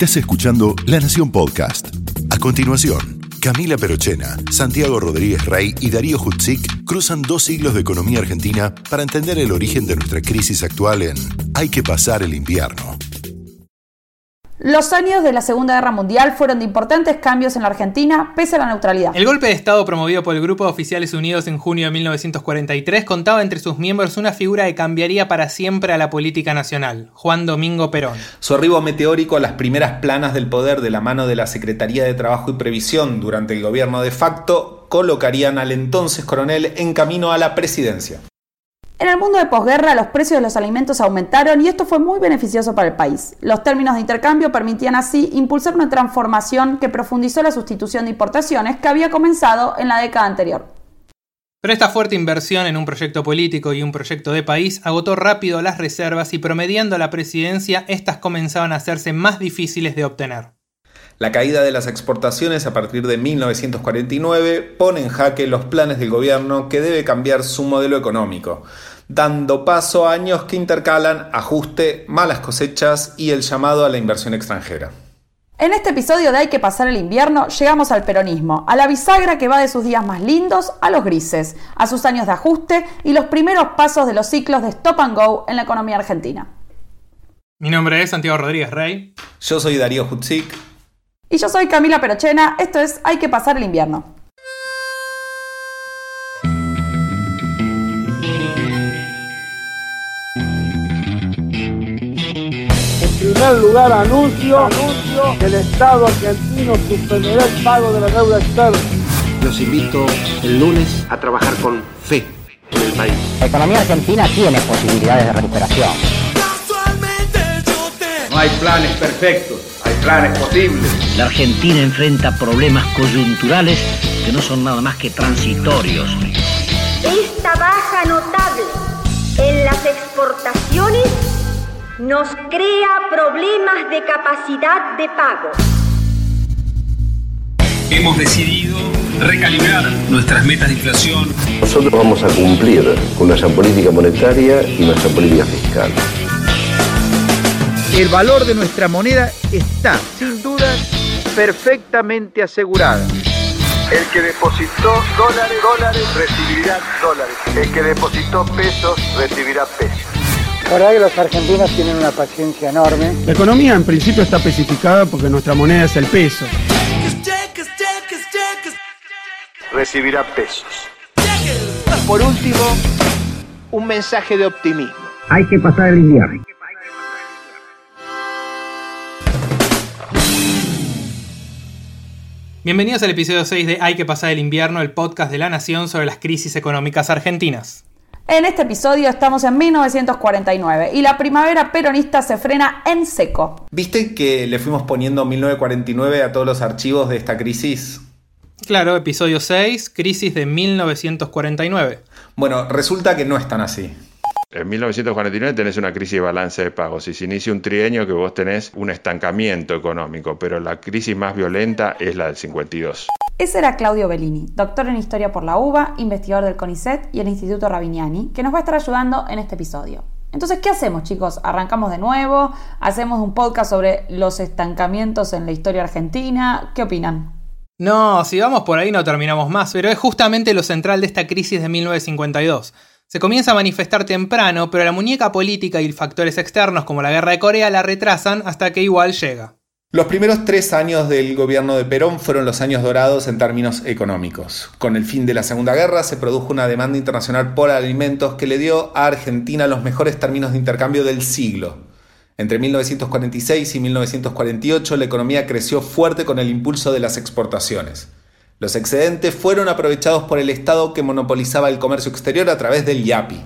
Estás escuchando La Nación Podcast. A continuación, Camila Perochena, Santiago Rodríguez Rey y Darío Hutzik cruzan dos siglos de economía argentina para entender el origen de nuestra crisis actual en Hay que pasar el invierno. Los años de la Segunda Guerra Mundial fueron de importantes cambios en la Argentina, pese a la neutralidad. El golpe de Estado promovido por el Grupo de Oficiales Unidos en junio de 1943 contaba entre sus miembros una figura que cambiaría para siempre a la política nacional, Juan Domingo Perón. Su arribo meteórico a las primeras planas del poder de la mano de la Secretaría de Trabajo y Previsión durante el gobierno de facto colocarían al entonces coronel en camino a la presidencia. En el mundo de posguerra, los precios de los alimentos aumentaron y esto fue muy beneficioso para el país. Los términos de intercambio permitían así impulsar una transformación que profundizó la sustitución de importaciones que había comenzado en la década anterior. Pero esta fuerte inversión en un proyecto político y un proyecto de país agotó rápido las reservas y promediando la presidencia, estas comenzaban a hacerse más difíciles de obtener. La caída de las exportaciones a partir de 1949 pone en jaque los planes del gobierno que debe cambiar su modelo económico, dando paso a años que intercalan ajuste, malas cosechas y el llamado a la inversión extranjera. En este episodio de Hay que pasar el invierno llegamos al peronismo, a la bisagra que va de sus días más lindos a los grises, a sus años de ajuste y los primeros pasos de los ciclos de stop and go en la economía argentina. Mi nombre es Santiago Rodríguez Rey. Yo soy Darío Hutzik. Y yo soy Camila Perochena, esto es Hay que pasar el invierno. Primer lugar, anuncio, anuncio que el Estado argentino suspenderá el pago de la deuda externa. Los invito el lunes a trabajar con fe en el país. La economía argentina tiene posibilidades de recuperación. No hay planes perfectos hay planes posibles. La Argentina enfrenta problemas coyunturales que no son nada más que transitorios. Esta baja notable en las exportaciones nos crea problemas de capacidad de pago. Hemos decidido recalibrar nuestras metas de inflación. Nosotros vamos a cumplir con nuestra política monetaria y nuestra política fiscal. El valor de nuestra moneda está, sin duda, perfectamente asegurado. El que depositó dólares, dólares, recibirá dólares. El que depositó pesos, recibirá pesos. La verdad que los argentinos tienen una paciencia enorme. La economía en principio está especificada porque nuestra moneda es el peso. Recibirá pesos. Por último, un mensaje de optimismo. Hay que pasar el invierno. Bienvenidos al episodio 6 de Hay que pasar el invierno, el podcast de la Nación sobre las crisis económicas argentinas. En este episodio estamos en 1949 y la primavera peronista se frena en seco. ¿Viste que le fuimos poniendo 1949 a todos los archivos de esta crisis? Claro, episodio 6, crisis de 1949. Bueno, resulta que no es tan así. En 1949 tenés una crisis de balance de pagos y se inicia un trienio que vos tenés un estancamiento económico, pero la crisis más violenta es la del 52. Ese era Claudio Bellini, doctor en Historia por la UBA, investigador del CONICET y el Instituto Rabiniani, que nos va a estar ayudando en este episodio. Entonces, ¿qué hacemos, chicos? ¿Arrancamos de nuevo? ¿Hacemos un podcast sobre los estancamientos en la historia argentina? ¿Qué opinan? No, si vamos por ahí no terminamos más, pero es justamente lo central de esta crisis de 1952. Se comienza a manifestar temprano, pero la muñeca política y factores externos como la guerra de Corea la retrasan hasta que igual llega. Los primeros tres años del gobierno de Perón fueron los años dorados en términos económicos. Con el fin de la Segunda Guerra se produjo una demanda internacional por alimentos que le dio a Argentina los mejores términos de intercambio del siglo. Entre 1946 y 1948 la economía creció fuerte con el impulso de las exportaciones. Los excedentes fueron aprovechados por el Estado que monopolizaba el comercio exterior a través del IAPI.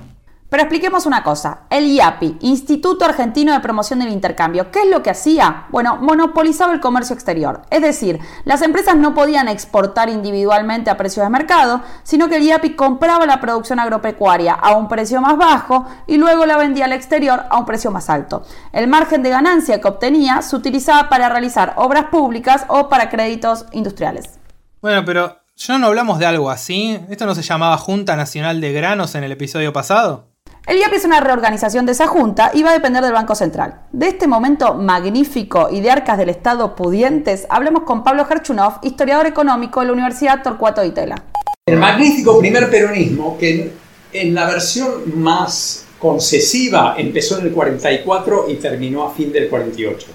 Pero expliquemos una cosa, el IAPI, Instituto Argentino de Promoción del Intercambio, ¿qué es lo que hacía? Bueno, monopolizaba el comercio exterior, es decir, las empresas no podían exportar individualmente a precios de mercado, sino que el IAPI compraba la producción agropecuaria a un precio más bajo y luego la vendía al exterior a un precio más alto. El margen de ganancia que obtenía se utilizaba para realizar obras públicas o para créditos industriales. Bueno, pero ¿ya no hablamos de algo así? ¿Esto no se llamaba Junta Nacional de Granos en el episodio pasado? El IAPI es una reorganización de esa junta y va a depender del Banco Central. De este momento magnífico y de arcas del Estado pudientes, hablemos con Pablo Gerchunov, historiador económico de la Universidad Torcuato de Itela. El magnífico primer peronismo, que en la versión más concesiva empezó en el 44 y terminó a fin del 48.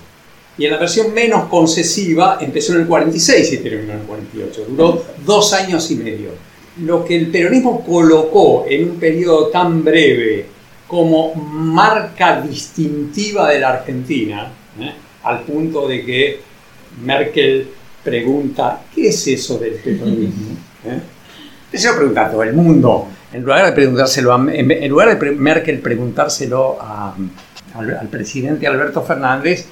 Y en la versión menos concesiva empezó en el 46 y terminó en el 48. Duró dos años y medio lo que el peronismo colocó en un periodo tan breve como marca distintiva de la Argentina, ¿eh? al punto de que Merkel pregunta, ¿qué es eso del peronismo? ¿Eh? Se lo pregunta todo el mundo. En lugar de, preguntárselo en lugar de Merkel preguntárselo al, presidente Alberto Fernández,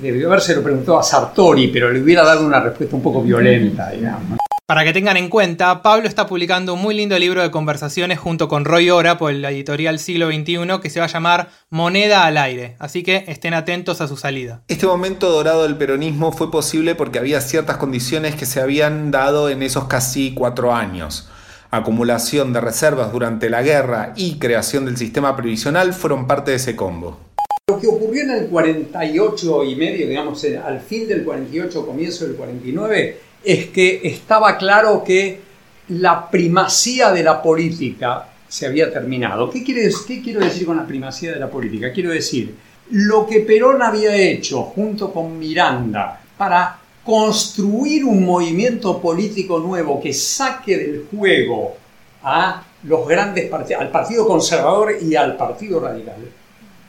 debió haberse lo preguntado a Sartori, pero le hubiera dado una respuesta un poco violenta, digamos. Para que tengan en cuenta, Pablo está publicando un muy lindo libro de conversaciones junto con Roy Ora por la editorial Siglo XXI que se va a llamar Moneda al aire, así que estén atentos a su salida. Este momento dorado del peronismo fue posible porque había ciertas condiciones que se habían dado en esos casi cuatro años. Acumulación de reservas durante la guerra y creación del sistema previsional fueron parte de ese combo. Lo que ocurrió en el 48 y medio, digamos, al fin del 48, comienzo del 49, es que estaba claro que la primacía de la política se había terminado. ¿Qué, ¿Qué quiero decir con la primacía de la política? Quiero decir, lo que Perón había hecho junto con Miranda para construir un movimiento político nuevo que saque del juego a los grandes partidos, al Partido Conservador y al Partido Radical.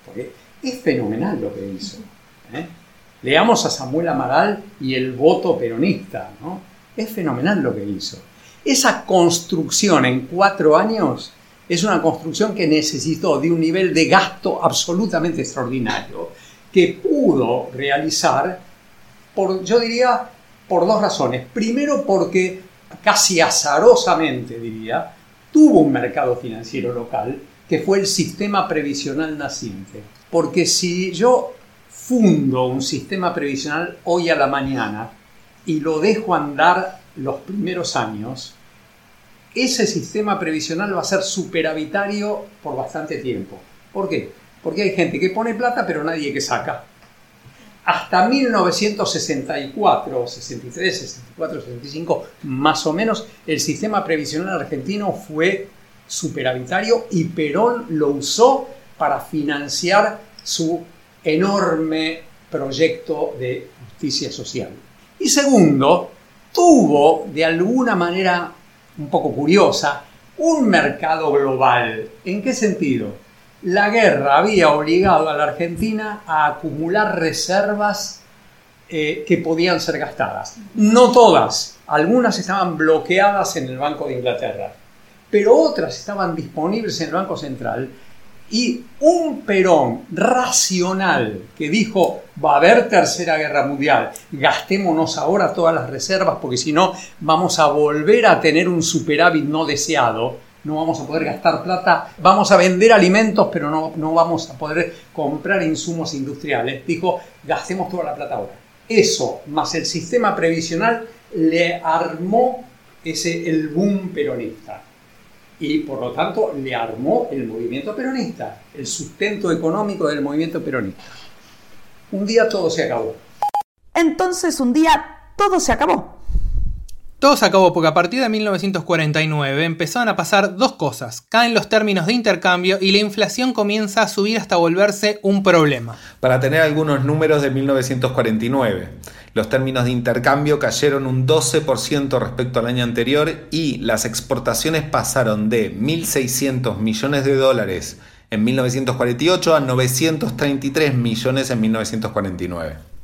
Porque es fenomenal lo que hizo. ¿eh? Leamos a Samuel Amaral y el voto peronista. ¿no? Es fenomenal lo que hizo. Esa construcción en cuatro años es una construcción que necesitó de un nivel de gasto absolutamente extraordinario, que pudo realizar, por, yo diría, por dos razones. Primero porque casi azarosamente, diría, tuvo un mercado financiero local que fue el sistema previsional naciente. Porque si yo fundo un sistema previsional hoy a la mañana y lo dejo andar los primeros años, ese sistema previsional va a ser superavitario por bastante tiempo. ¿Por qué? Porque hay gente que pone plata pero nadie que saca. Hasta 1964, 63, 64, 65, más o menos, el sistema previsional argentino fue superavitario y Perón lo usó para financiar su enorme proyecto de justicia social. Y segundo, tuvo de alguna manera un poco curiosa un mercado global. ¿En qué sentido? La guerra había obligado a la Argentina a acumular reservas eh, que podían ser gastadas. No todas, algunas estaban bloqueadas en el Banco de Inglaterra, pero otras estaban disponibles en el Banco Central y un Perón racional que dijo va a haber tercera guerra mundial, gastémonos ahora todas las reservas porque si no vamos a volver a tener un superávit no deseado, no vamos a poder gastar plata, vamos a vender alimentos pero no, no vamos a poder comprar insumos industriales. Dijo, gastemos toda la plata ahora. Eso, más el sistema previsional, le armó ese, el boom peronista y por lo tanto le armó el movimiento peronista, el sustento económico del movimiento peronista. Un día todo se acabó. Entonces un día todo se acabó. Todo se acabó porque a partir de 1949 empezaron a pasar dos cosas. Caen los términos de intercambio y la inflación comienza a subir hasta volverse un problema. Para tener algunos números de 1949. Los términos de intercambio cayeron un 12% respecto al año anterior y las exportaciones pasaron de 1.600 millones de dólares en 1948 a 933 millones en 1949.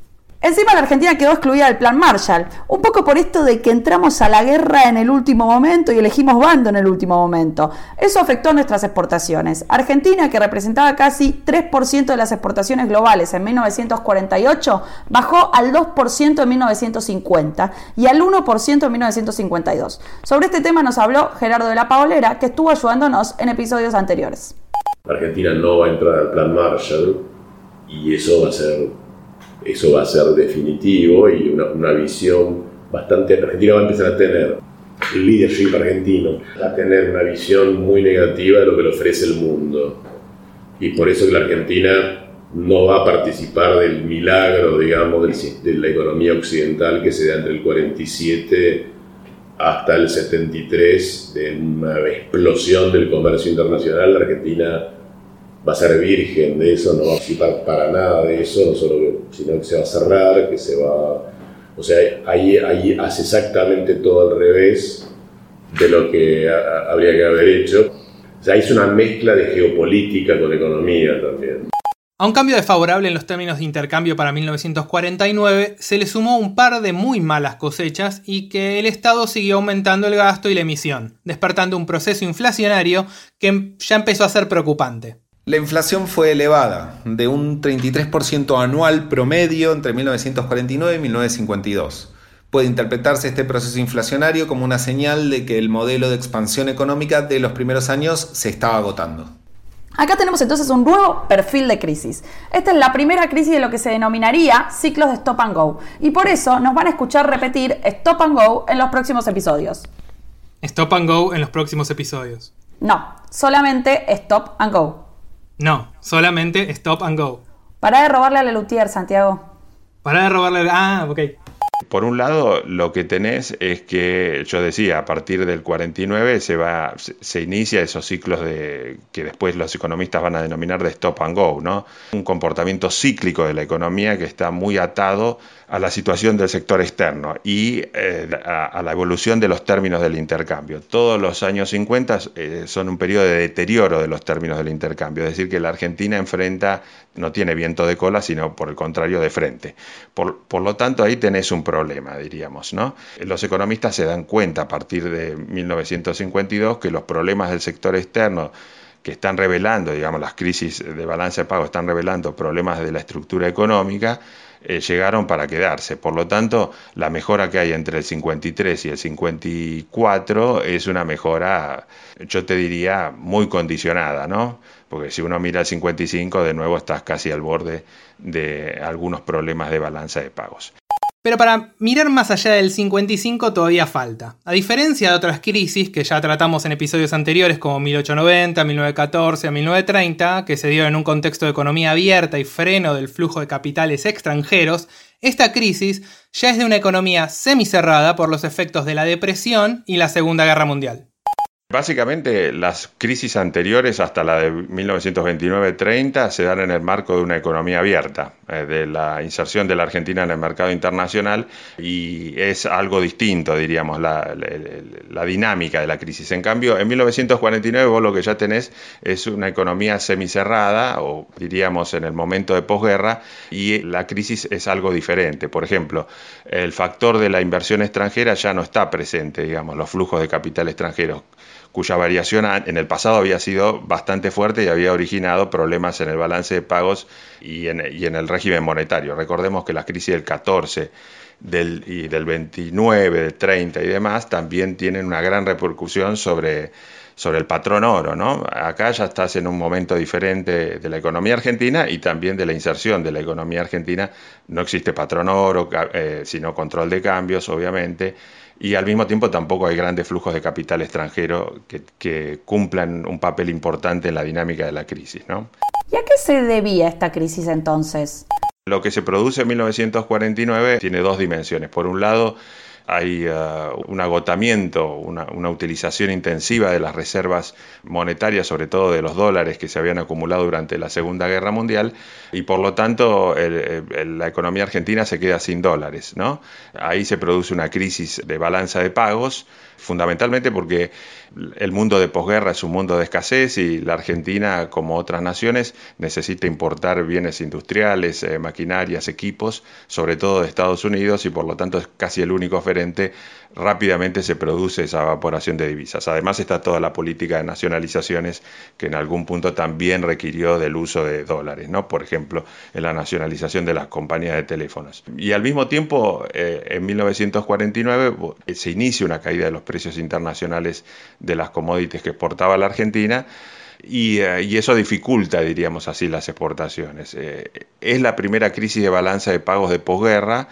Encima la Argentina quedó excluida del Plan Marshall, un poco por esto de que entramos a la guerra en el último momento y elegimos bando en el último momento. Eso afectó nuestras exportaciones. Argentina, que representaba casi 3% de las exportaciones globales en 1948, bajó al 2% en 1950 y al 1% en 1952. Sobre este tema nos habló Gerardo de la Paolera, que estuvo ayudándonos en episodios anteriores. Argentina no va a entrar al Plan Marshall y eso va a ser eso va a ser definitivo y una, visión bastante... Argentina va a empezar a tener el leadership argentino va a tener una visión muy negativa de lo que le ofrece el mundo. Y por eso que la Argentina no va a participar del milagro, digamos, de la economía occidental que se da entre el 47 hasta el 73, de una explosión del comercio internacional. Argentina va a ser virgen de eso, no va a participar para nada de eso, no solo sino que se va a cerrar, que se va... O sea, ahí, ahí hace exactamente todo al revés de lo que habría que haber hecho. O sea, hizo una mezcla de geopolítica con economía también. A un cambio desfavorable en los términos de intercambio para 1949 se le sumó un par de muy malas cosechas y que el Estado siguió aumentando el gasto y la emisión, despertando un proceso inflacionario que ya empezó a ser preocupante. La inflación fue elevada, de un 33% anual promedio entre 1949 y 1952. Puede interpretarse este proceso inflacionario como una señal de que el modelo de expansión económica de los primeros años se estaba agotando. Acá tenemos entonces un nuevo perfil de crisis. Esta es la primera crisis de lo que se denominaría ciclos de stop and go. Y por eso nos van a escuchar repetir stop and go en los próximos episodios. Stop and go en los próximos episodios. No, solamente stop and go. No, solamente stop and go. Para de robarle a Lelutier, Santiago. Para de robarle. Ah, ok. Por un lado, lo que tenés es que, yo decía, a partir del 49 se, va, se inicia esos ciclos de, que después los economistas van a denominar de stop and go, ¿no? Un comportamiento cíclico de la economía que está muy atado a la situación del sector externo y eh, a, la evolución de los términos del intercambio. Todos los años 50 eh, son un periodo de deterioro de los términos del intercambio, es decir, que la Argentina enfrenta, no tiene viento de cola, sino por el contrario de frente. Por, por lo tanto, ahí tenés un problema, diríamos. ¿no? Los economistas se dan cuenta a partir de 1952 que los problemas del sector externo que están revelando, digamos, las crisis de balance de pago están revelando problemas de la estructura económica, eh, llegaron para quedarse. Por lo tanto, la mejora que hay entre el 53 y el 54 es una mejora, yo te diría, muy condicionada, ¿no? Porque si uno mira el 55, de nuevo estás casi al borde de algunos problemas de balanza de pagos. Pero para mirar más allá del 55 todavía falta. A diferencia de otras crisis que ya tratamos en episodios anteriores como 1890, 1914 1930, que se dio en un contexto de economía abierta y freno del flujo de capitales extranjeros, esta crisis ya es de una economía semicerrada por los efectos de la depresión y la Segunda Guerra Mundial. Básicamente, las crisis anteriores hasta la de 1929-30 se dan en el marco de una economía abierta, eh, de la inserción de la Argentina en el mercado internacional y es algo distinto, diríamos, la, dinámica de la crisis. En cambio, en 1949 vos lo que ya tenés es una economía semicerrada, o diríamos en el momento de posguerra, y la crisis es algo diferente. Por ejemplo, el factor de la inversión extranjera ya no está presente, digamos, los flujos de capital extranjero cuya variación en el pasado había sido bastante fuerte y había originado problemas en el balance de pagos y en, el régimen monetario. Recordemos que la crisis del 14 del, y del 29, del 30 y demás también tienen una gran repercusión sobre, sobre el patrón oro. ¿no? Acá ya estás en un momento diferente de la economía argentina y también de la inserción de la economía argentina. No existe patrón oro, eh, sino control de cambios, obviamente y al mismo tiempo tampoco hay grandes flujos de capital extranjero que, cumplan un papel importante en la dinámica de la crisis. ¿no? ¿Y a qué se debía esta crisis entonces? Lo que se produce en 1949 tiene dos dimensiones. Por un lado, hay uh, un agotamiento, una, utilización intensiva de las reservas monetarias, sobre todo de los dólares que se habían acumulado durante la Segunda Guerra Mundial, y por lo tanto la economía argentina se queda sin dólares. ¿no? Ahí se produce una crisis de balanza de pagos, fundamentalmente porque el mundo de posguerra es un mundo de escasez y la Argentina, como otras naciones, necesita importar bienes industriales, eh, maquinarias, equipos, sobre todo de Estados Unidos, y por lo tanto es casi el único oferente. Rápidamente se produce esa evaporación de divisas. Además está toda la política de nacionalizaciones que en algún punto también requirió del uso de dólares, ¿no? Por ejemplo, en la nacionalización de las compañías de teléfonos. Y al mismo tiempo, eh, en 1949 se inicia una caída de los precios internacionales de las commodities que exportaba la Argentina. Y, eh, eso dificulta, diríamos así, las exportaciones. Eh, es la primera crisis de balanza de pagos de posguerra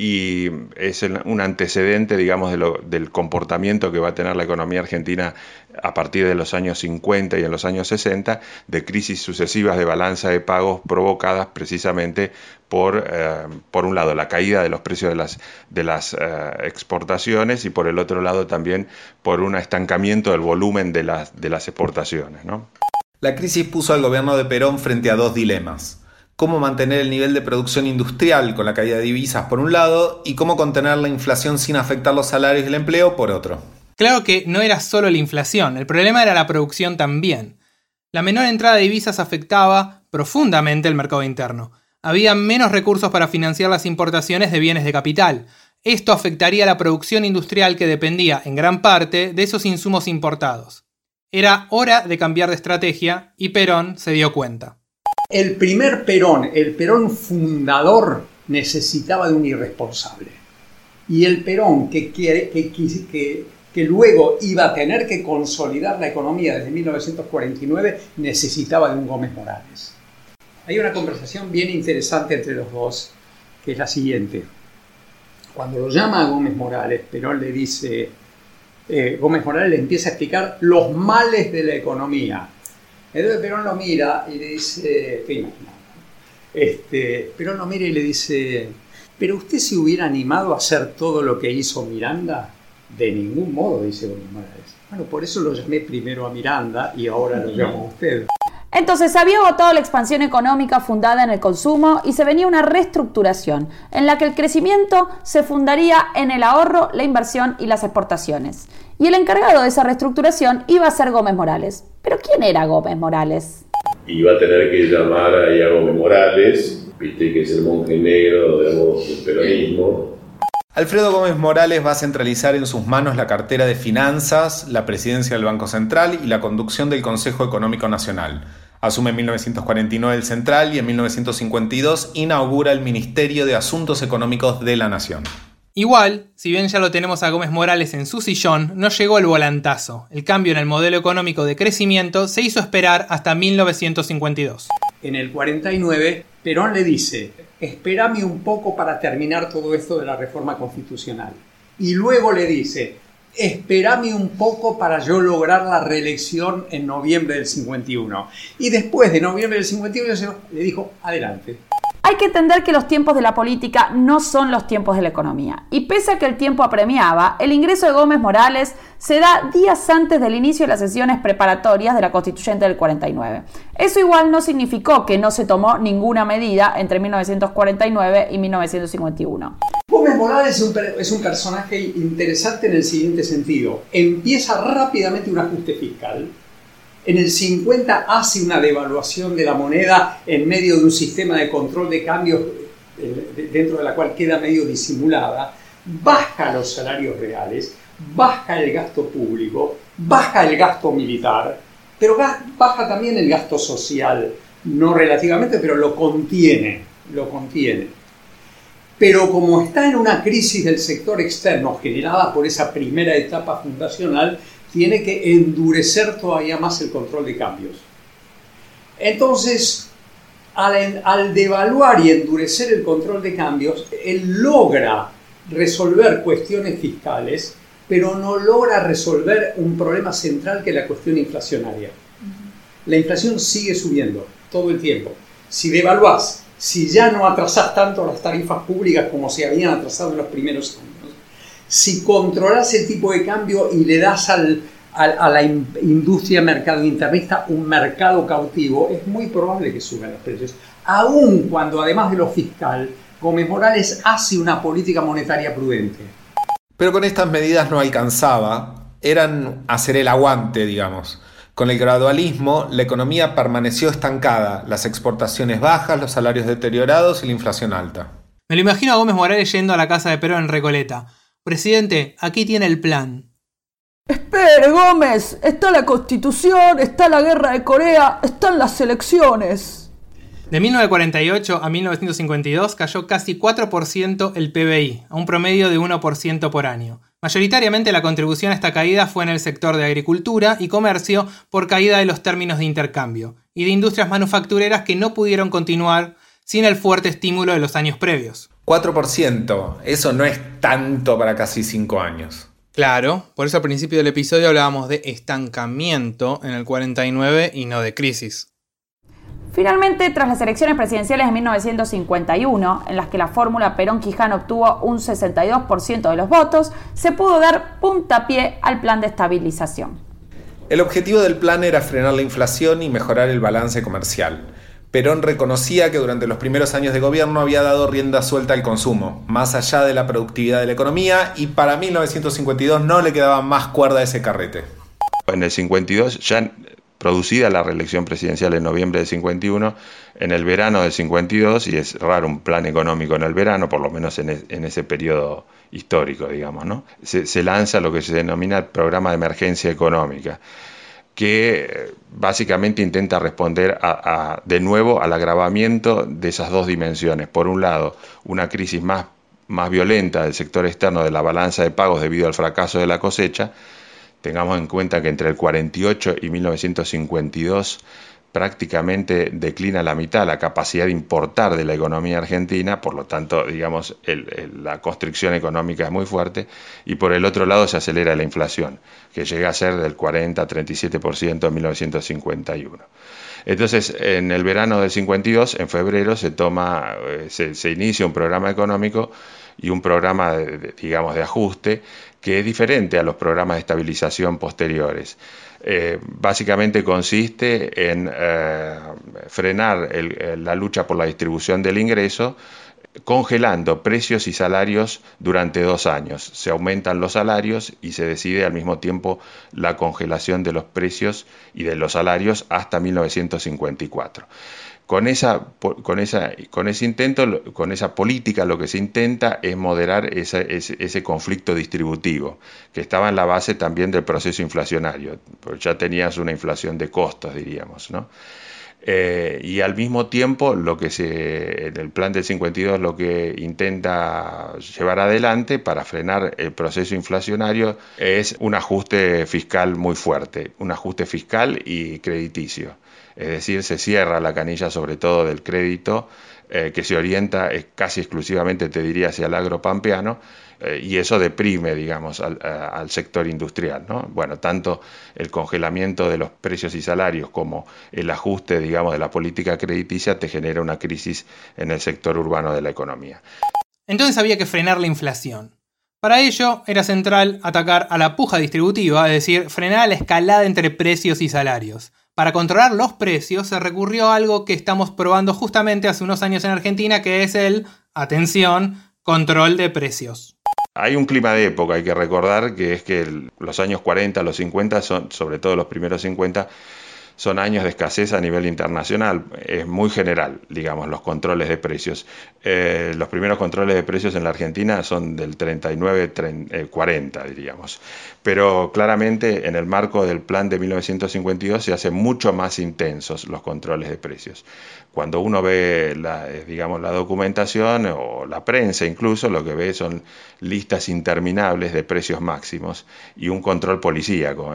y es un antecedente, digamos, del comportamiento que va a tener la economía argentina a partir de los años 50 y en los años 60, de crisis sucesivas de balanza de pagos provocadas precisamente por, eh, por un lado, la caída de los precios de las, de las eh, exportaciones y por el otro lado también por un estancamiento del volumen de las, de las exportaciones. La crisis puso al gobierno de Perón frente a dos dilemas cómo mantener el nivel de producción industrial con la caída de divisas por un lado y cómo contener la inflación sin afectar los salarios y el empleo por otro. Claro que no era solo la inflación, el problema era la producción también. La menor entrada de divisas afectaba profundamente el mercado interno. Había menos recursos para financiar las importaciones de bienes de capital. Esto afectaría la producción industrial que dependía en gran parte de esos insumos importados. Era hora de cambiar de estrategia y Perón se dio cuenta. El primer Perón, el Perón fundador, necesitaba de un irresponsable. Y el Perón, que, quiere, que, que, que luego iba a tener que consolidar la economía desde 1949, necesitaba de un Gómez Morales. Hay una conversación bien interesante entre los dos, que es la siguiente. Cuando lo llama a Gómez Morales, Perón le dice, eh, Gómez Morales le empieza a explicar los males de la economía entonces Perón lo mira y le dice, este, Perón lo mira y le dice, pero usted se hubiera animado a hacer todo lo que hizo Miranda? De ningún modo, dice Gómez. Bueno, por eso lo llamé primero a Miranda y ahora lo llamo a usted. Entonces se había agotado la expansión económica fundada en el consumo y se venía una reestructuración en la que el crecimiento se fundaría en el ahorro, la inversión y las exportaciones. Y el encargado de esa reestructuración iba a ser Gómez Morales. ¿Pero quién era Gómez Morales? Iba a tener que llamar a Gómez Morales, viste que es el monje negro, digamos, del peronismo. Alfredo Gómez Morales va a centralizar en sus manos la cartera de finanzas, la presidencia del Banco Central y la conducción del Consejo Económico Nacional. Asume en 1949 el Central y en 1952 inaugura el Ministerio de Asuntos Económicos de la Nación. Igual, si bien ya lo tenemos a Gómez Morales en su sillón, no llegó el volantazo. El cambio en el modelo económico de crecimiento se hizo esperar hasta 1952. En el 49, Perón le dice, espérame un poco para terminar todo esto de la reforma constitucional. Y luego le dice, espérame un poco para yo lograr la reelección en noviembre del 51. Y después de noviembre del 51 le dijo, adelante. Hay que entender que los tiempos de la política no son los tiempos de la economía. Y pese a que el tiempo apremiaba, el ingreso de Gómez Morales se da días antes del inicio de las sesiones preparatorias de la constituyente del 49. Eso igual no significó que no se tomó ninguna medida entre 1949 y 1951. Gómez Morales es un, personaje interesante en el siguiente sentido. Empieza rápidamente un ajuste fiscal en el 50 hace una devaluación de la moneda en medio de un sistema de control de cambios eh, dentro de la cual queda medio disimulada, baja los salarios reales, baja el gasto público, baja el gasto militar, pero baja también el gasto social, no relativamente, pero lo contiene, lo contiene. Pero como está en una crisis del sector externo generada por esa primera etapa fundacional, tiene que endurecer todavía más el control de cambios. Entonces, al, devaluar y endurecer el control de cambios, él logra resolver cuestiones fiscales, pero no logra resolver un problema central que es la cuestión inflacionaria. La inflación sigue subiendo todo el tiempo. Si devaluás, si ya no atrasás tanto las tarifas públicas como se habían atrasado en los primeros años, si controlas el tipo de cambio y le das al, a, la industria mercado internista un mercado cautivo, es muy probable que suban los precios. Aun cuando, además de lo fiscal, Gómez Morales hace una política monetaria prudente. Pero con estas medidas no alcanzaba, eran hacer el aguante, digamos. Con el gradualismo, la economía permaneció estancada, las exportaciones bajas, los salarios deteriorados y la inflación alta. Me lo imagino a Gómez Morales yendo a la casa de Perón en Recoleta. Presidente, aquí tiene el plan. Espere, Gómez, está la constitución, está la guerra de Corea, están las elecciones. De 1948 a 1952 cayó casi 4% el PBI, a un promedio de 1% por año. Mayoritariamente la contribución a esta caída fue en el sector de agricultura y comercio por caída de los términos de intercambio, y de industrias manufactureras que no pudieron continuar sin el fuerte estímulo de los años previos. 4%, eso no es tanto para casi 5 años. Claro, por eso al principio del episodio hablábamos de estancamiento en el 49 y no de crisis. Finalmente, tras las elecciones presidenciales de 1951, en las que la fórmula Perón-Quijano obtuvo un 62% de los votos, se pudo dar puntapié al plan de estabilización. El objetivo del plan era frenar la inflación y mejorar el balance comercial. Perón reconocía que durante los primeros años de gobierno había dado rienda suelta al consumo, más allá de la productividad de la economía, y para 1952 no le quedaba más cuerda a ese carrete. En el 52 ya producida la reelección presidencial en noviembre del 51, en el verano del 52, y es raro un plan económico en el verano, por lo menos en, ese periodo histórico, digamos, ¿no? Se, lanza lo que se denomina el programa de emergencia económica, que básicamente intenta responder de nuevo al agravamiento de esas dos dimensiones. Por un lado, una crisis más, más violenta del sector externo de la balanza de pagos debido al fracaso de la cosecha, Tengamos en cuenta que entre el 48 y 1952 prácticamente declina la mitad la capacidad de importar de la economía argentina, por lo tanto, digamos, la constricción económica es muy fuerte, y por el otro lado se acelera la inflación, que llega a ser del 40-37% en 1951. Entonces, en el verano del 52, en febrero, se toma, eh, se, inicia un programa económico y un programa, digamos, de ajuste que es diferente a los programas de estabilización posteriores. Eh, básicamente consiste en eh, frenar la lucha por la distribución del ingreso congelando precios y salarios durante dos años. Se aumentan los salarios y se decide al mismo tiempo la congelación de los precios y de los salarios hasta 1954. Con, esa, con, esa, con ese intento, con esa política, lo que se intenta es moderar ese, conflicto distributivo, que estaba en la base también del proceso inflacionario, ya tenías una inflación de costos, diríamos. ¿no? Eh, y al mismo tiempo, lo que se, en el plan del 52 lo que intenta llevar adelante para frenar el proceso inflacionario es un ajuste fiscal muy fuerte, un ajuste fiscal y crediticio es decir, se cierra la canilla sobre todo del crédito eh, que se orienta casi exclusivamente, te diría, hacia el agropampeano, eh, y eso deprime, digamos, al, sector industrial. ¿no? Bueno, tanto el congelamiento de los precios y salarios como el ajuste, digamos, de la política crediticia te genera una crisis en el sector urbano de la economía. Entonces había que frenar la inflación. Para ello era central atacar a la puja distributiva, es decir, frenar la escalada entre precios y salarios. Para controlar los precios se recurrió a algo que estamos probando justamente hace unos años en Argentina, que es el, atención, control de precios. Hay un clima de época, hay que recordar que es que los años 40, los 50, son, sobre todo los primeros 50, son años de escasez a nivel internacional. Es muy general, digamos, los controles de precios. Eh, los primeros controles de precios en la Argentina son del 39-40, eh, diríamos. Pero claramente en el marco del plan de 1952 se hacen mucho más intensos los controles de precios. Cuando uno ve la, eh, digamos, la documentación o la prensa incluso, lo que ve son listas interminables de precios máximos y un control policíaco.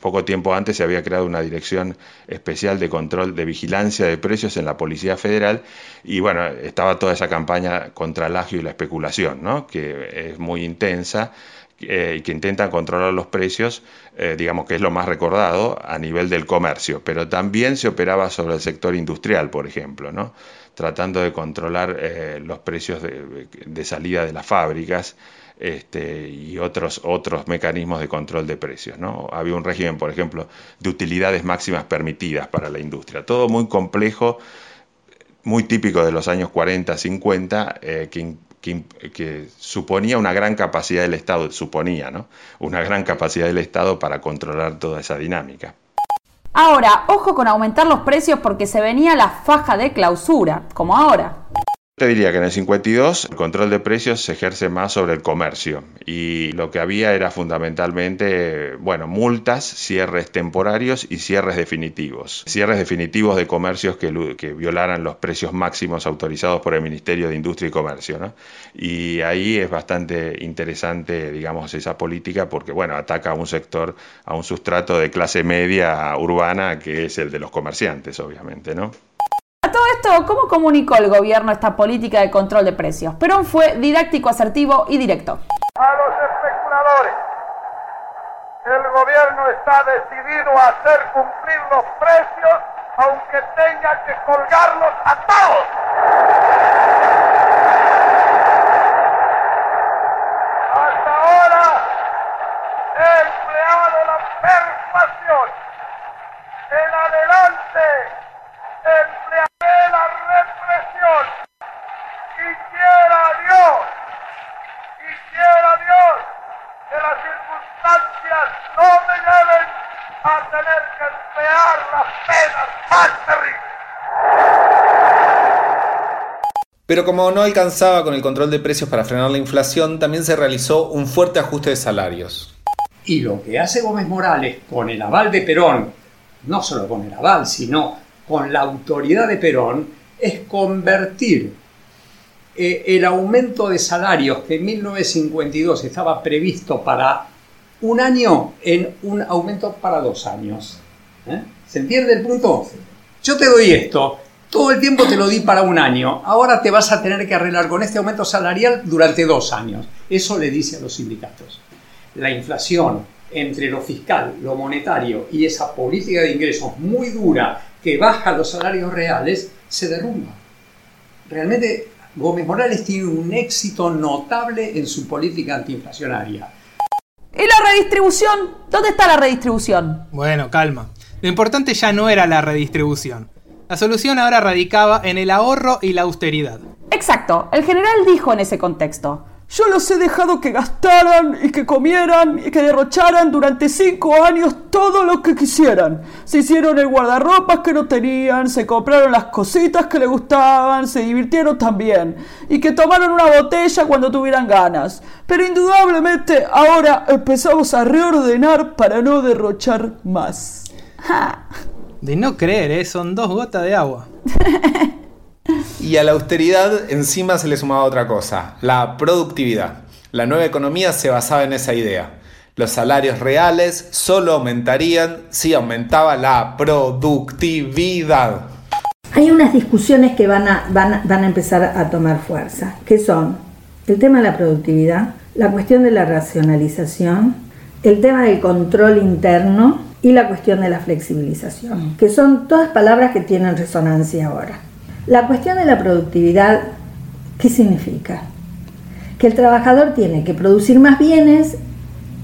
Poco tiempo antes se había creado una dirección especial de control de vigilancia de precios en la Policía Federal y bueno, estaba toda esa campaña contra el agio y la especulación, ¿no? que es muy intensa eh, y que intenta controlar los precios, eh, digamos que es lo más recordado a nivel del comercio, pero también se operaba sobre el sector industrial, por ejemplo, ¿no? tratando de controlar eh, los precios de salida de las fábricas este, y otros, otros mecanismos de control de precios. ¿no? Había un régimen, por ejemplo, de utilidades máximas permitidas para la industria. Todo muy complejo, muy típico de los años 40, 50, eh, que, que, suponía una gran capacidad del Estado, suponía, ¿no? Una gran capacidad del Estado para controlar toda esa dinámica. Ahora, ojo con aumentar los precios porque se venía la faja de clausura, como ahora. Te diría que en el 52 el control de precios se ejerce más sobre el comercio y lo que había era fundamentalmente, bueno, multas, cierres temporarios y cierres definitivos. Cierres definitivos de comercios que, violaran los precios máximos autorizados por el Ministerio de Industria y Comercio. ¿no? Y ahí es bastante interesante, digamos, esa política porque, bueno, ataca a un sector, a un sustrato de clase media urbana que es el de los comerciantes, obviamente, ¿no? Todo esto, ¿cómo comunicó el gobierno esta política de control de precios? Perón fue didáctico, asertivo y directo. A los especuladores, el gobierno está decidido a hacer cumplir los precios aunque tenga que colgarlos a todos. Hasta ahora he empleado la persuasión. En adelante emplearé la represión. Y quiera Dios, y quiera Dios que las circunstancias no me lleven a tener que emplear las penas más terribles. Pero como no alcanzaba con el control de precios para frenar la inflación, también se realizó un fuerte ajuste de salarios. Y lo que hace Gómez Morales con el aval de Perón, no solo con el aval, sino con la autoridad de Perón, es convertir eh, el aumento de salarios que en 1952 estaba previsto para un año en un aumento para dos años. ¿Eh? ¿Se entiende el punto? Yo te doy esto, todo el tiempo te lo di para un año, ahora te vas a tener que arreglar con este aumento salarial durante dos años. Eso le dice a los sindicatos. La inflación entre lo fiscal, lo monetario y esa política de ingresos muy dura que baja los salarios reales, se derrumba. Realmente Gómez Morales tiene un éxito notable en su política antiinflacionaria. ¿Y la redistribución? ¿Dónde está la redistribución? Bueno, calma. Lo importante ya no era la redistribución. La solución ahora radicaba en el ahorro y la austeridad. Exacto, el general dijo en ese contexto. Yo los he dejado que gastaran y que comieran y que derrocharan durante cinco años todo lo que quisieran. Se hicieron el guardarropas que no tenían, se compraron las cositas que les gustaban, se divirtieron también y que tomaron una botella cuando tuvieran ganas. Pero indudablemente ahora empezamos a reordenar para no derrochar más. Ja. De no creer, ¿eh? son dos gotas de agua. Y a la austeridad encima se le sumaba otra cosa, la productividad. La nueva economía se basaba en esa idea. Los salarios reales solo aumentarían si aumentaba la productividad. Hay unas discusiones que van a, van, a, van a empezar a tomar fuerza, que son el tema de la productividad, la cuestión de la racionalización, el tema del control interno y la cuestión de la flexibilización, que son todas palabras que tienen resonancia ahora. La cuestión de la productividad, ¿qué significa? Que el trabajador tiene que producir más bienes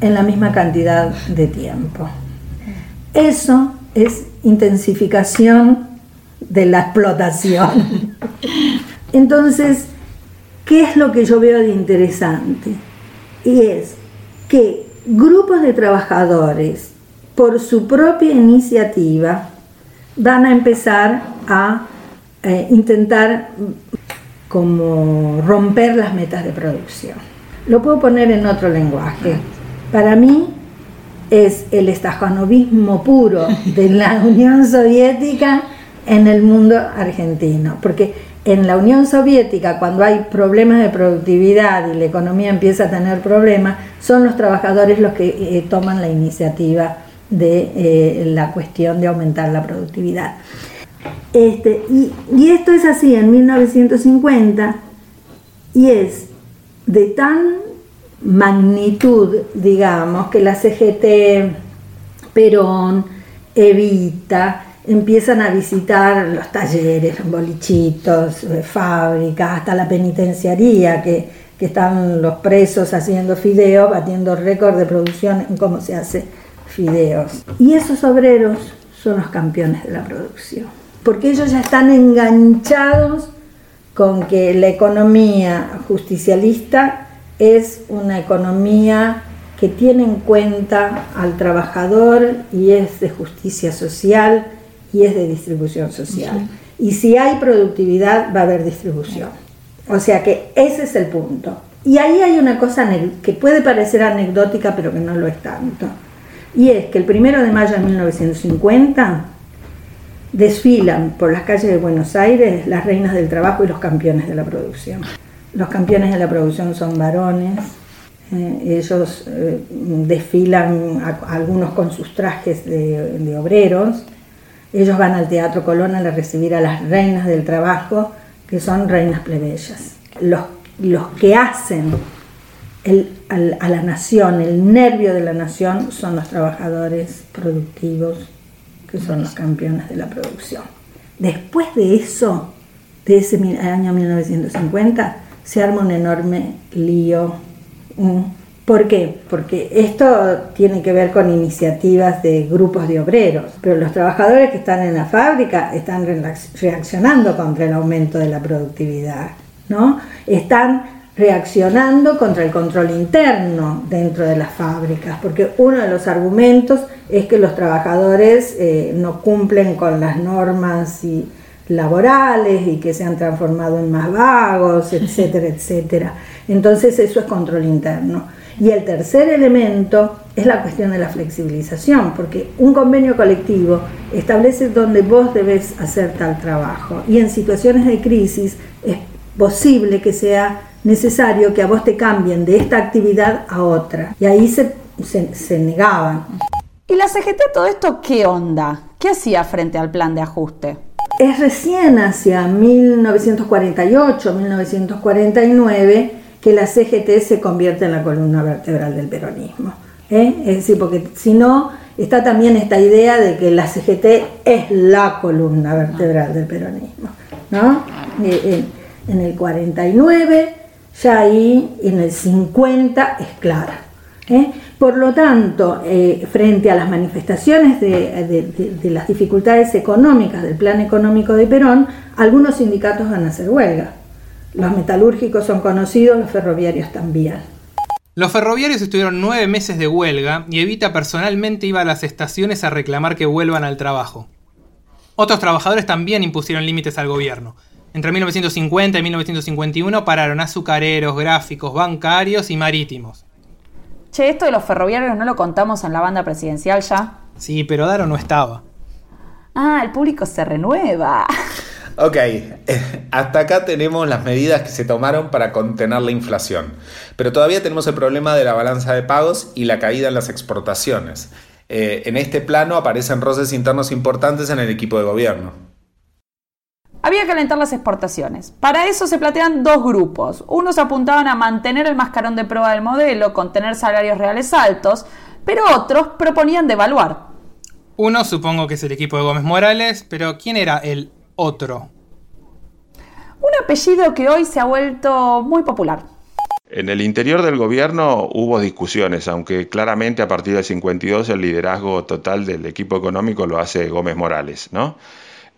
en la misma cantidad de tiempo. Eso es intensificación de la explotación. Entonces, ¿qué es lo que yo veo de interesante? Y es que grupos de trabajadores, por su propia iniciativa, van a empezar a eh, intentar como romper las metas de producción. Lo puedo poner en otro lenguaje. Para mí es el estajanovismo puro de la Unión Soviética en el mundo argentino, porque en la Unión Soviética, cuando hay problemas de productividad y la economía empieza a tener problemas, son los trabajadores los que eh, toman la iniciativa de eh, la cuestión de aumentar la productividad. Este, y, y, esto es así en 1950 y es de tan magnitud, digamos, que la CGT, Perón, Evita, empiezan a visitar los talleres, los bolichitos, fábricas, hasta la penitenciaría, que, que están los presos haciendo fideos, batiendo récord de producción en cómo se hace fideos. Y esos obreros son los campeones de la producción porque ellos ya están enganchados con que la economía justicialista es una economía que tiene en cuenta al trabajador y es de justicia social y es de distribución social. Y si hay productividad va a haber distribución. O sea que ese es el punto. Y ahí hay una cosa que puede parecer anecdótica pero que no lo es tanto. Y es que el primero de mayo de 1950 desfilan por las calles de Buenos Aires las reinas del trabajo y los campeones de la producción. Los campeones de la producción son varones, eh, ellos eh, desfilan algunos con sus trajes de, de, obreros, Ellos van al Teatro Colón a recibir a las reinas del trabajo, que son reinas plebeyas. Los, los que hacen el, a la nación, el nervio de la nación, son los trabajadores productivos, que son los campeones de la producción. Después de eso, de ese año 1950, se arma un enorme lío. ¿Por qué? Porque esto tiene que ver con iniciativas de grupos de obreros, pero los trabajadores que están en la fábrica están reaccionando contra el aumento de la productividad, ¿no? Están reaccionando contra el control interno dentro de las fábricas, porque uno de los argumentos es que los trabajadores eh, no cumplen con las normas y laborales y que se han transformado en más vagos, etcétera, etcétera. Entonces eso es control interno. Y el tercer elemento es la cuestión de la flexibilización, porque un convenio colectivo establece dónde vos debes hacer tal trabajo y en situaciones de crisis es posible que sea necesario que a vos te cambien de esta actividad a otra. Y ahí se, se, se negaban. ¿Y la CGT todo esto qué onda? ¿Qué hacía frente al plan de ajuste? Es recién hacia 1948, 1949 que la CGT se convierte en la columna vertebral del peronismo. ¿eh? Es decir, porque si no, está también esta idea de que la CGT es la columna vertebral del peronismo. ¿no? Eh, eh, en el 49, ya ahí en el 50 es clara. ¿eh? Por lo tanto, eh, frente a las manifestaciones de, las dificultades económicas del plan económico de Perón, algunos sindicatos van a hacer huelga. Los metalúrgicos son conocidos, los ferroviarios también. Los ferroviarios estuvieron nueve meses de huelga y Evita personalmente iba a las estaciones a reclamar que vuelvan al trabajo. Otros trabajadores también impusieron límites al gobierno. Entre 1950 y 1951 pararon azucareros, gráficos, bancarios y marítimos. Che, esto de los ferroviarios no lo contamos en la banda presidencial ya. Sí, pero Daro no estaba. Ah, el público se renueva. Ok, eh, hasta acá tenemos las medidas que se tomaron para contener la inflación, pero todavía tenemos el problema de la balanza de pagos y la caída en las exportaciones. Eh, en este plano aparecen roces internos importantes en el equipo de gobierno. Había que alentar las exportaciones. Para eso se plantean dos grupos. Unos apuntaban a mantener el mascarón de prueba del modelo, con tener salarios reales altos, pero otros proponían devaluar. Uno supongo que es el equipo de Gómez Morales, pero ¿quién era el otro? Un apellido que hoy se ha vuelto muy popular. En el interior del gobierno hubo discusiones, aunque claramente a partir del 52 el liderazgo total del equipo económico lo hace Gómez Morales, ¿no?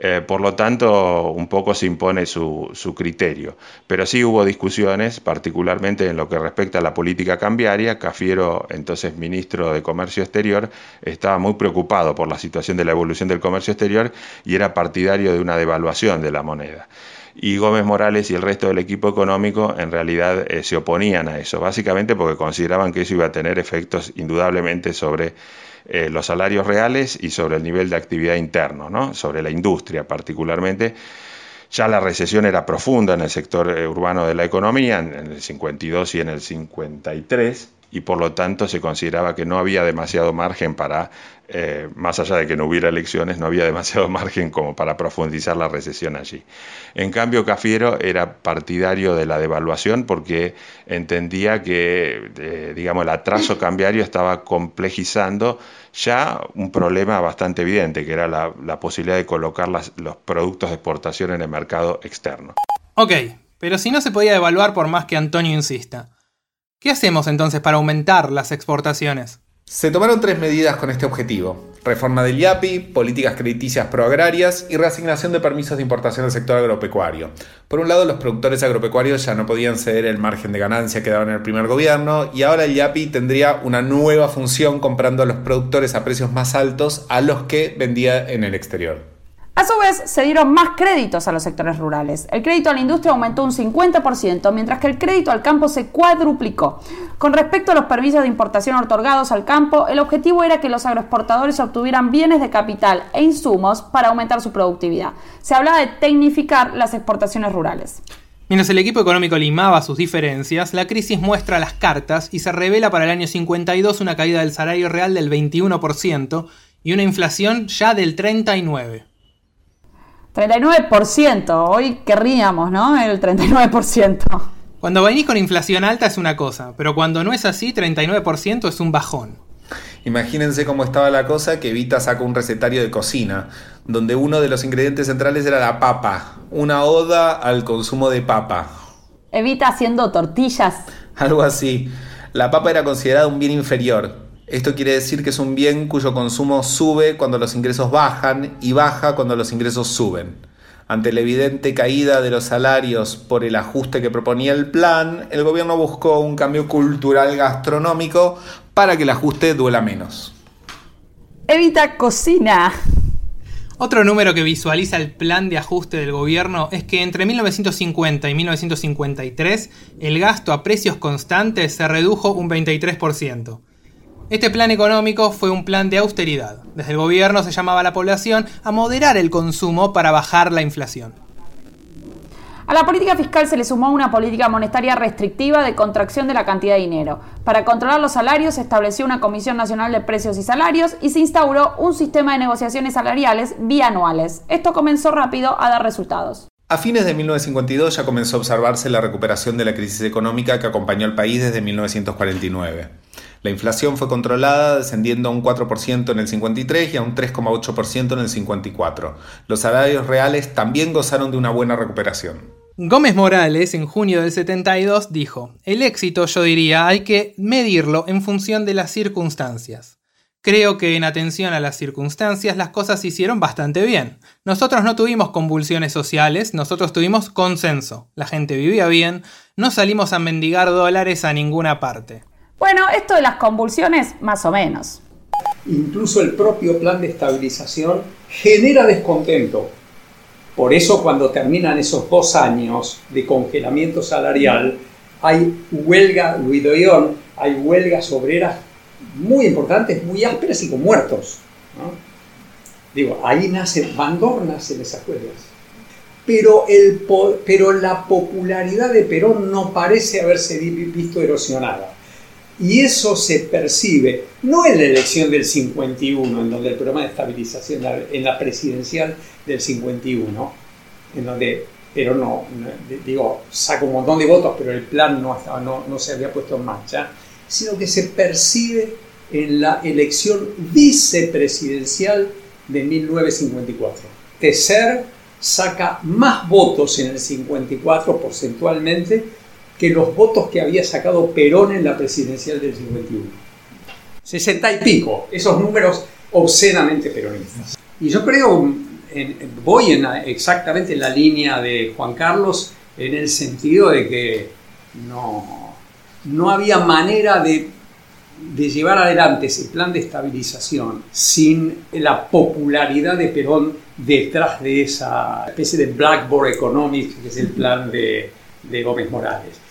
Eh, por lo tanto, un poco se impone su, criterio. Pero sí hubo discusiones, particularmente en lo que respecta a la política cambiaria. Cafiero, entonces ministro de Comercio Exterior, estaba muy preocupado por la situación de la evolución del comercio exterior y era partidario de una devaluación de la moneda y Gómez Morales y el resto del equipo económico en realidad eh, se oponían a eso, básicamente porque consideraban que eso iba a tener efectos indudablemente sobre eh, los salarios reales y sobre el nivel de actividad interno, ¿no? sobre la industria particularmente. Ya la recesión era profunda en el sector eh, urbano de la economía, en el 52 y en el 53, y por lo tanto se consideraba que no había demasiado margen para, eh, más allá de que no hubiera elecciones, no había demasiado margen como para profundizar la recesión allí. En cambio, Cafiero era partidario de la devaluación porque entendía que, eh, digamos, el atraso cambiario estaba complejizando ya un problema bastante evidente, que era la, posibilidad de colocar los productos de exportación en el mercado externo. Ok, pero si no se podía devaluar por más que Antonio insista. ¿Qué hacemos entonces para aumentar las exportaciones? Se tomaron tres medidas con este objetivo. Reforma del IAPI, políticas crediticias proagrarias y reasignación de permisos de importación del sector agropecuario. Por un lado, los productores agropecuarios ya no podían ceder el margen de ganancia que daban en el primer gobierno y ahora el IAPI tendría una nueva función comprando a los productores a precios más altos a los que vendía en el exterior. A su vez, se dieron más créditos a los sectores rurales. El crédito a la industria aumentó un 50%, mientras que el crédito al campo se cuadruplicó. Con respecto a los permisos de importación otorgados al campo, el objetivo era que los agroexportadores obtuvieran bienes de capital e insumos para aumentar su productividad. Se hablaba de tecnificar las exportaciones rurales. Mientras el equipo económico limaba sus diferencias, la crisis muestra las cartas y se revela para el año 52 una caída del salario real del 21%, y una inflación ya del 39%. 39%, hoy querríamos, ¿no? El 39%. Cuando venís con inflación alta es una cosa, pero cuando no es así, 39% es un bajón. Imagínense cómo estaba la cosa que Evita sacó un recetario de cocina, donde uno de los ingredientes centrales era la papa, una oda al consumo de papa. Evita haciendo tortillas. Algo así. La papa era considerada un bien inferior. Esto quiere decir que es un bien cuyo consumo sube cuando los ingresos bajan y baja cuando los ingresos suben. Ante la evidente caída de los salarios por el ajuste que proponía el plan, el gobierno buscó un cambio cultural gastronómico para que el ajuste duela menos. Evita cocina. Otro número que visualiza el plan de ajuste del gobierno es que entre 1950 y 1953 el gasto a precios constantes se redujo un 23%. Este plan económico fue un plan de austeridad. Desde el gobierno se llamaba a la población a moderar el consumo para bajar la inflación. A la política fiscal se le sumó una política monetaria restrictiva de contracción de la cantidad de dinero. Para controlar los salarios se estableció una Comisión Nacional de Precios y Salarios y se instauró un sistema de negociaciones salariales bianuales. Esto comenzó rápido a dar resultados. A fines de 1952 ya comenzó a observarse la recuperación de la crisis económica que acompañó al país desde 1949. La inflación fue controlada, descendiendo a un 4% en el 53 y a un 3,8% en el 54. Los salarios reales también gozaron de una buena recuperación. Gómez Morales, en junio del 72, dijo, el éxito, yo diría, hay que medirlo en función de las circunstancias. Creo que en atención a las circunstancias las cosas se hicieron bastante bien. Nosotros no tuvimos convulsiones sociales, nosotros tuvimos consenso. La gente vivía bien, no salimos a mendigar dólares a ninguna parte. Bueno, esto de las convulsiones, más o menos. Incluso el propio plan de estabilización genera descontento. Por eso cuando terminan esos dos años de congelamiento salarial, hay huelga, Luidoión, hay huelgas obreras muy importantes, muy ásperas y con muertos. Digo, ahí nace, nace en esas huelgas. Pero, el, pero la popularidad de Perón no parece haberse visto erosionada. Y eso se percibe, no en la elección del 51, en donde el programa de estabilización, en la presidencial del 51, en donde pero no, digo, saca un montón de votos, pero el plan no, no, no se había puesto en marcha, sino que se percibe en la elección vicepresidencial de 1954. Tecer saca más votos en el 54 porcentualmente que los votos que había sacado Perón en la presidencial del 51. 60 y pico, esos números obscenamente peronistas. Y yo creo, voy en exactamente en la línea de Juan Carlos, en el sentido de que no, no había manera de, de llevar adelante ese plan de estabilización sin la popularidad de Perón detrás de esa especie de Blackboard Economics, que es el plan de, de Gómez Morales.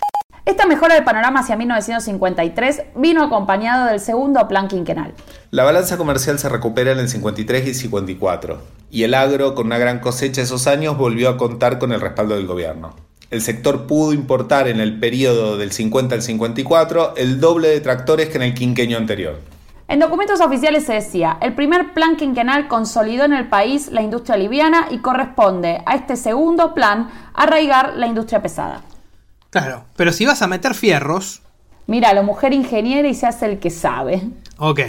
Esta mejora del panorama hacia 1953 vino acompañado del segundo plan quinquenal. La balanza comercial se recupera en el 53 y 54, y el agro, con una gran cosecha esos años, volvió a contar con el respaldo del gobierno. El sector pudo importar en el periodo del 50 al 54 el doble de tractores que en el quinquenio anterior. En documentos oficiales se decía, el primer plan quinquenal consolidó en el país la industria liviana y corresponde a este segundo plan arraigar la industria pesada. Claro, pero si vas a meter fierros... Mira, la mujer ingeniera y se hace el que sabe. Ok.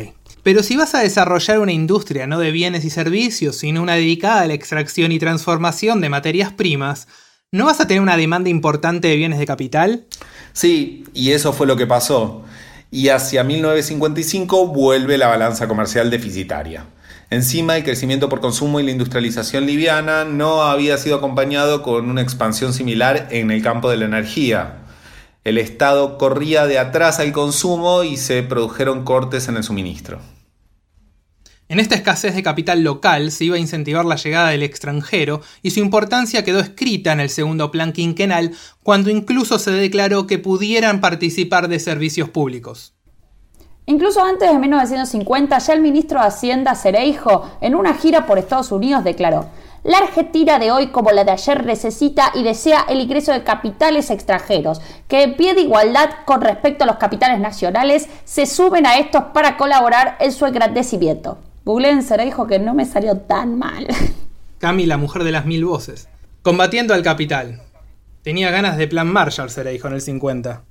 Pero si vas a desarrollar una industria no de bienes y servicios, sino una dedicada a la extracción y transformación de materias primas, ¿no vas a tener una demanda importante de bienes de capital? Sí, y eso fue lo que pasó. Y hacia 1955 vuelve la balanza comercial deficitaria. Encima, el crecimiento por consumo y la industrialización liviana no había sido acompañado con una expansión similar en el campo de la energía. El Estado corría de atrás al consumo y se produjeron cortes en el suministro. En esta escasez de capital local se iba a incentivar la llegada del extranjero y su importancia quedó escrita en el segundo plan quinquenal cuando incluso se declaró que pudieran participar de servicios públicos. Incluso antes de 1950, ya el ministro de Hacienda Cereijo, en una gira por Estados Unidos, declaró, la Argentina de hoy, como la de ayer, necesita y desea el ingreso de capitales extranjeros, que en pie de igualdad con respecto a los capitales nacionales se suben a estos para colaborar en su engrandecimiento. Googleen Cereijo que no me salió tan mal. Cami, la mujer de las mil voces. Combatiendo al capital. Tenía ganas de plan Marshall Cereijo en el 50.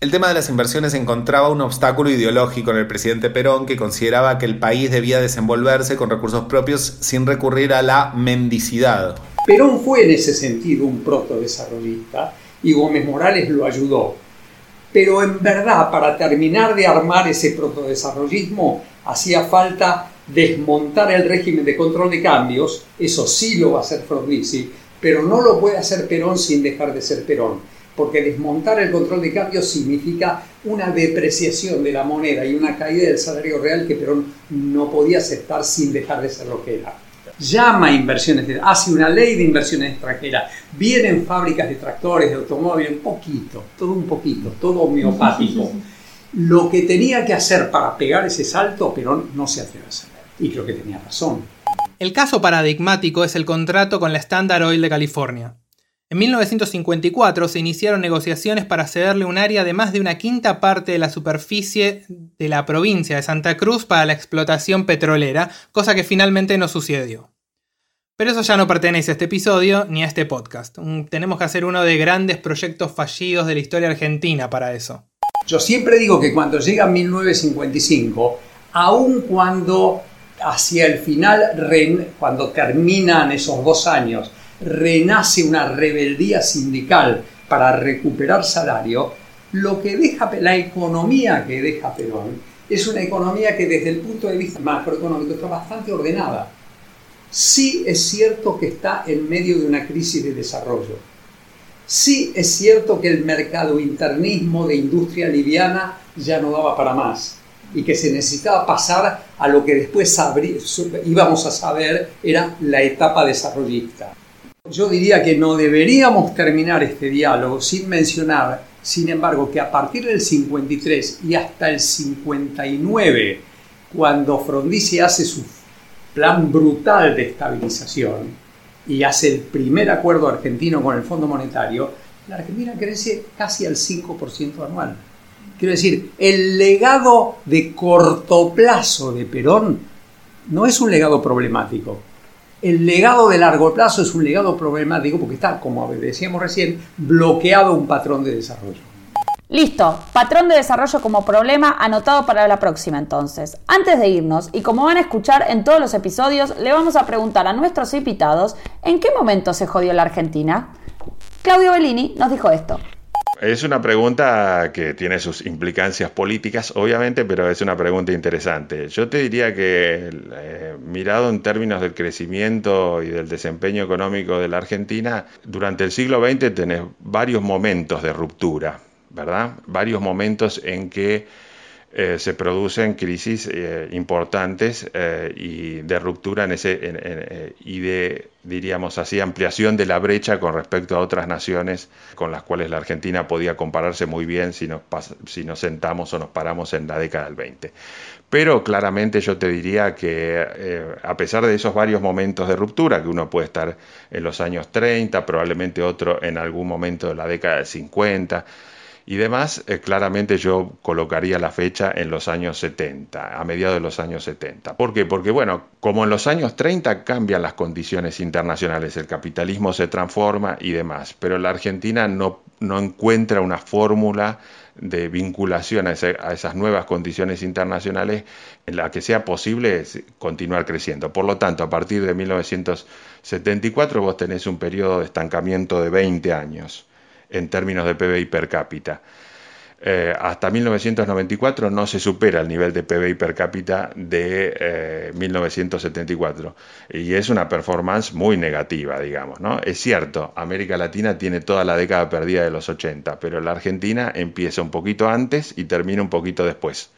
El tema de las inversiones encontraba un obstáculo ideológico en el presidente Perón que consideraba que el país debía desenvolverse con recursos propios sin recurrir a la mendicidad. Perón fue en ese sentido un protodesarrollista y Gómez Morales lo ayudó. Pero en verdad, para terminar de armar ese protodesarrollismo, hacía falta desmontar el régimen de control de cambios, eso sí lo va a hacer Frondizi, pero no lo puede hacer Perón sin dejar de ser Perón porque desmontar el control de cambio significa una depreciación de la moneda y una caída del salario real que Perón no podía aceptar sin dejar de ser lo que era. Llama a inversiones, hace una ley de inversiones extranjeras, vienen fábricas de tractores, de automóviles, un poquito, todo un poquito, todo homeopático. Lo que tenía que hacer para pegar ese salto, Perón no se atreve a hacer. Y creo que tenía razón. El caso paradigmático es el contrato con la Standard Oil de California. En 1954 se iniciaron negociaciones para cederle un área de más de una quinta parte de la superficie de la provincia de Santa Cruz para la explotación petrolera, cosa que finalmente no sucedió. Pero eso ya no pertenece a este episodio ni a este podcast. Tenemos que hacer uno de grandes proyectos fallidos de la historia argentina para eso. Yo siempre digo que cuando llega 1955, aun cuando hacia el final, cuando terminan esos dos años, renace una rebeldía sindical para recuperar salario, lo que deja la economía que deja Perón es una economía que desde el punto de vista macroeconómico está bastante ordenada. Sí es cierto que está en medio de una crisis de desarrollo. Sí es cierto que el mercado internismo de industria liviana ya no daba para más y que se necesitaba pasar a lo que después íbamos a saber era la etapa desarrollista. Yo diría que no deberíamos terminar este diálogo sin mencionar, sin embargo, que a partir del 53 y hasta el 59, cuando Frondizi hace su plan brutal de estabilización y hace el primer acuerdo argentino con el Fondo Monetario, la Argentina crece casi al 5% anual. Quiero decir, el legado de corto plazo de Perón no es un legado problemático, el legado de largo plazo es un legado problemático porque está, como decíamos recién, bloqueado un patrón de desarrollo. Listo, patrón de desarrollo como problema anotado para la próxima entonces. Antes de irnos, y como van a escuchar en todos los episodios, le vamos a preguntar a nuestros invitados en qué momento se jodió la Argentina. Claudio Bellini nos dijo esto. Es una pregunta que tiene sus implicancias políticas, obviamente, pero es una pregunta interesante. Yo te diría que, eh, mirado en términos del crecimiento y del desempeño económico de la Argentina, durante el siglo XX tenés varios momentos de ruptura, ¿verdad? Varios momentos en que eh, se producen crisis eh, importantes eh, y de ruptura en ese, y de, diríamos así, ampliación de la brecha con respecto a otras naciones con las cuales la Argentina podía compararse muy bien si nos, si nos sentamos o nos paramos en la década del 20. Pero claramente yo te diría que a pesar de esos varios momentos de ruptura, que uno puede estar en los años 30, probablemente otro en algún momento de la década del 50, y demás, eh, claramente yo colocaría la fecha en los años 70, a mediados de los años 70. ¿Por qué? Porque, bueno, como en los años 30 cambian las condiciones internacionales, el capitalismo se transforma y demás, pero la Argentina no, no encuentra una fórmula de vinculación a, a, esas nuevas condiciones internacionales en la que sea posible continuar creciendo. Por lo tanto, a partir de 1974 vos tenés un periodo de estancamiento de 20 años en términos de PBI per cápita. Eh, hasta 1994 no se supera el nivel de PBI per cápita de 1974 eh, y es una performance muy negativa, digamos. ¿no? Es cierto, América Latina tiene toda la década perdida de los 80, pero la Argentina empieza un poquito antes y termina un poquito después.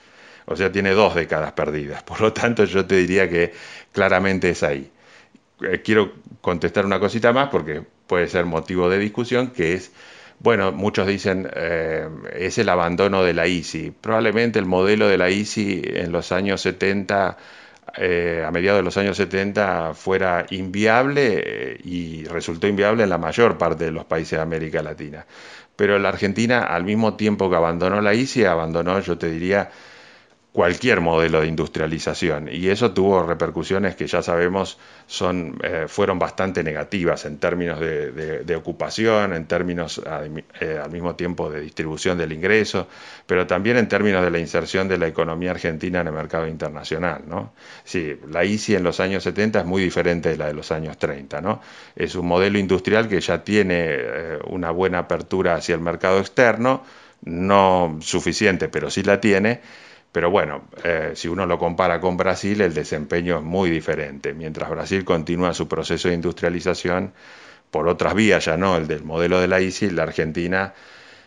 O sea, tiene dos décadas perdidas. Por lo tanto, yo te diría que claramente es ahí. Eh, quiero contestar una cosita más porque puede ser motivo de discusión, que es bueno, muchos dicen eh, es el abandono de la ICI. Probablemente el modelo de la ICI en los años 70, eh, a mediados de los años 70, fuera inviable eh, y resultó inviable en la mayor parte de los países de América Latina. Pero la Argentina, al mismo tiempo que abandonó la ICI, abandonó, yo te diría, cualquier modelo de industrialización y eso tuvo repercusiones que ya sabemos son, eh, fueron bastante negativas en términos de, ocupación, en términos eh, al mismo tiempo de distribución del ingreso, pero también en términos de la inserción de la economía argentina en el mercado internacional. ¿no? Sí, la ICI en los años 70 es muy diferente de la de los años 30. ¿no? Es un modelo industrial que ya tiene eh, una buena apertura hacia el mercado externo, no suficiente, pero sí la tiene pero bueno, eh, si uno lo compara con Brasil, el desempeño es muy diferente. Mientras Brasil continúa su proceso de industrialización por otras vías, ya no el del modelo de la ICI, la Argentina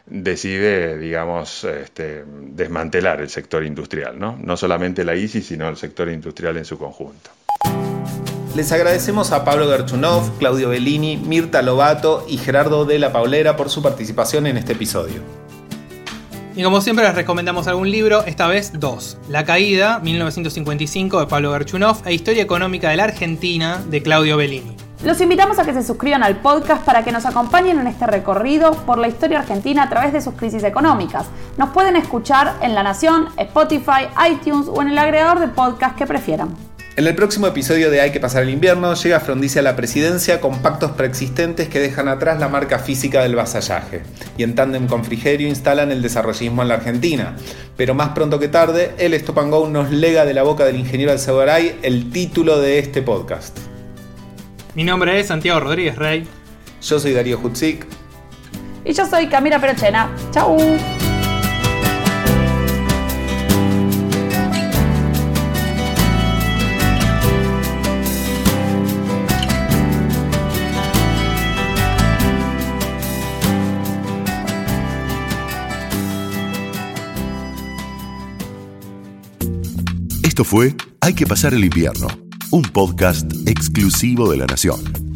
decide, digamos, este, desmantelar el sector industrial, ¿no? No solamente la ICI, sino el sector industrial en su conjunto. Les agradecemos a Pablo Gerchunov, Claudio Bellini, Mirta Lobato y Gerardo de la Paulera por su participación en este episodio. Y como siempre les recomendamos algún libro, esta vez dos. La Caída, 1955 de Pablo Gerchunov e Historia Económica de la Argentina de Claudio Bellini. Los invitamos a que se suscriban al podcast para que nos acompañen en este recorrido por la historia argentina a través de sus crisis económicas. Nos pueden escuchar en La Nación, Spotify, iTunes o en el agregador de podcast que prefieran. En el próximo episodio de Hay que pasar el invierno llega Frondizi a la presidencia con pactos preexistentes que dejan atrás la marca física del vasallaje y en tándem con Frigerio instalan el desarrollismo en la Argentina. Pero más pronto que tarde, el Stop nos lega de la boca del ingeniero Alcebaray el título de este podcast. Mi nombre es Santiago Rodríguez Rey. Yo soy Darío Hutzik. Y yo soy Camila Perochena. Chau. Esto fue Hay que pasar el invierno, un podcast exclusivo de la Nación.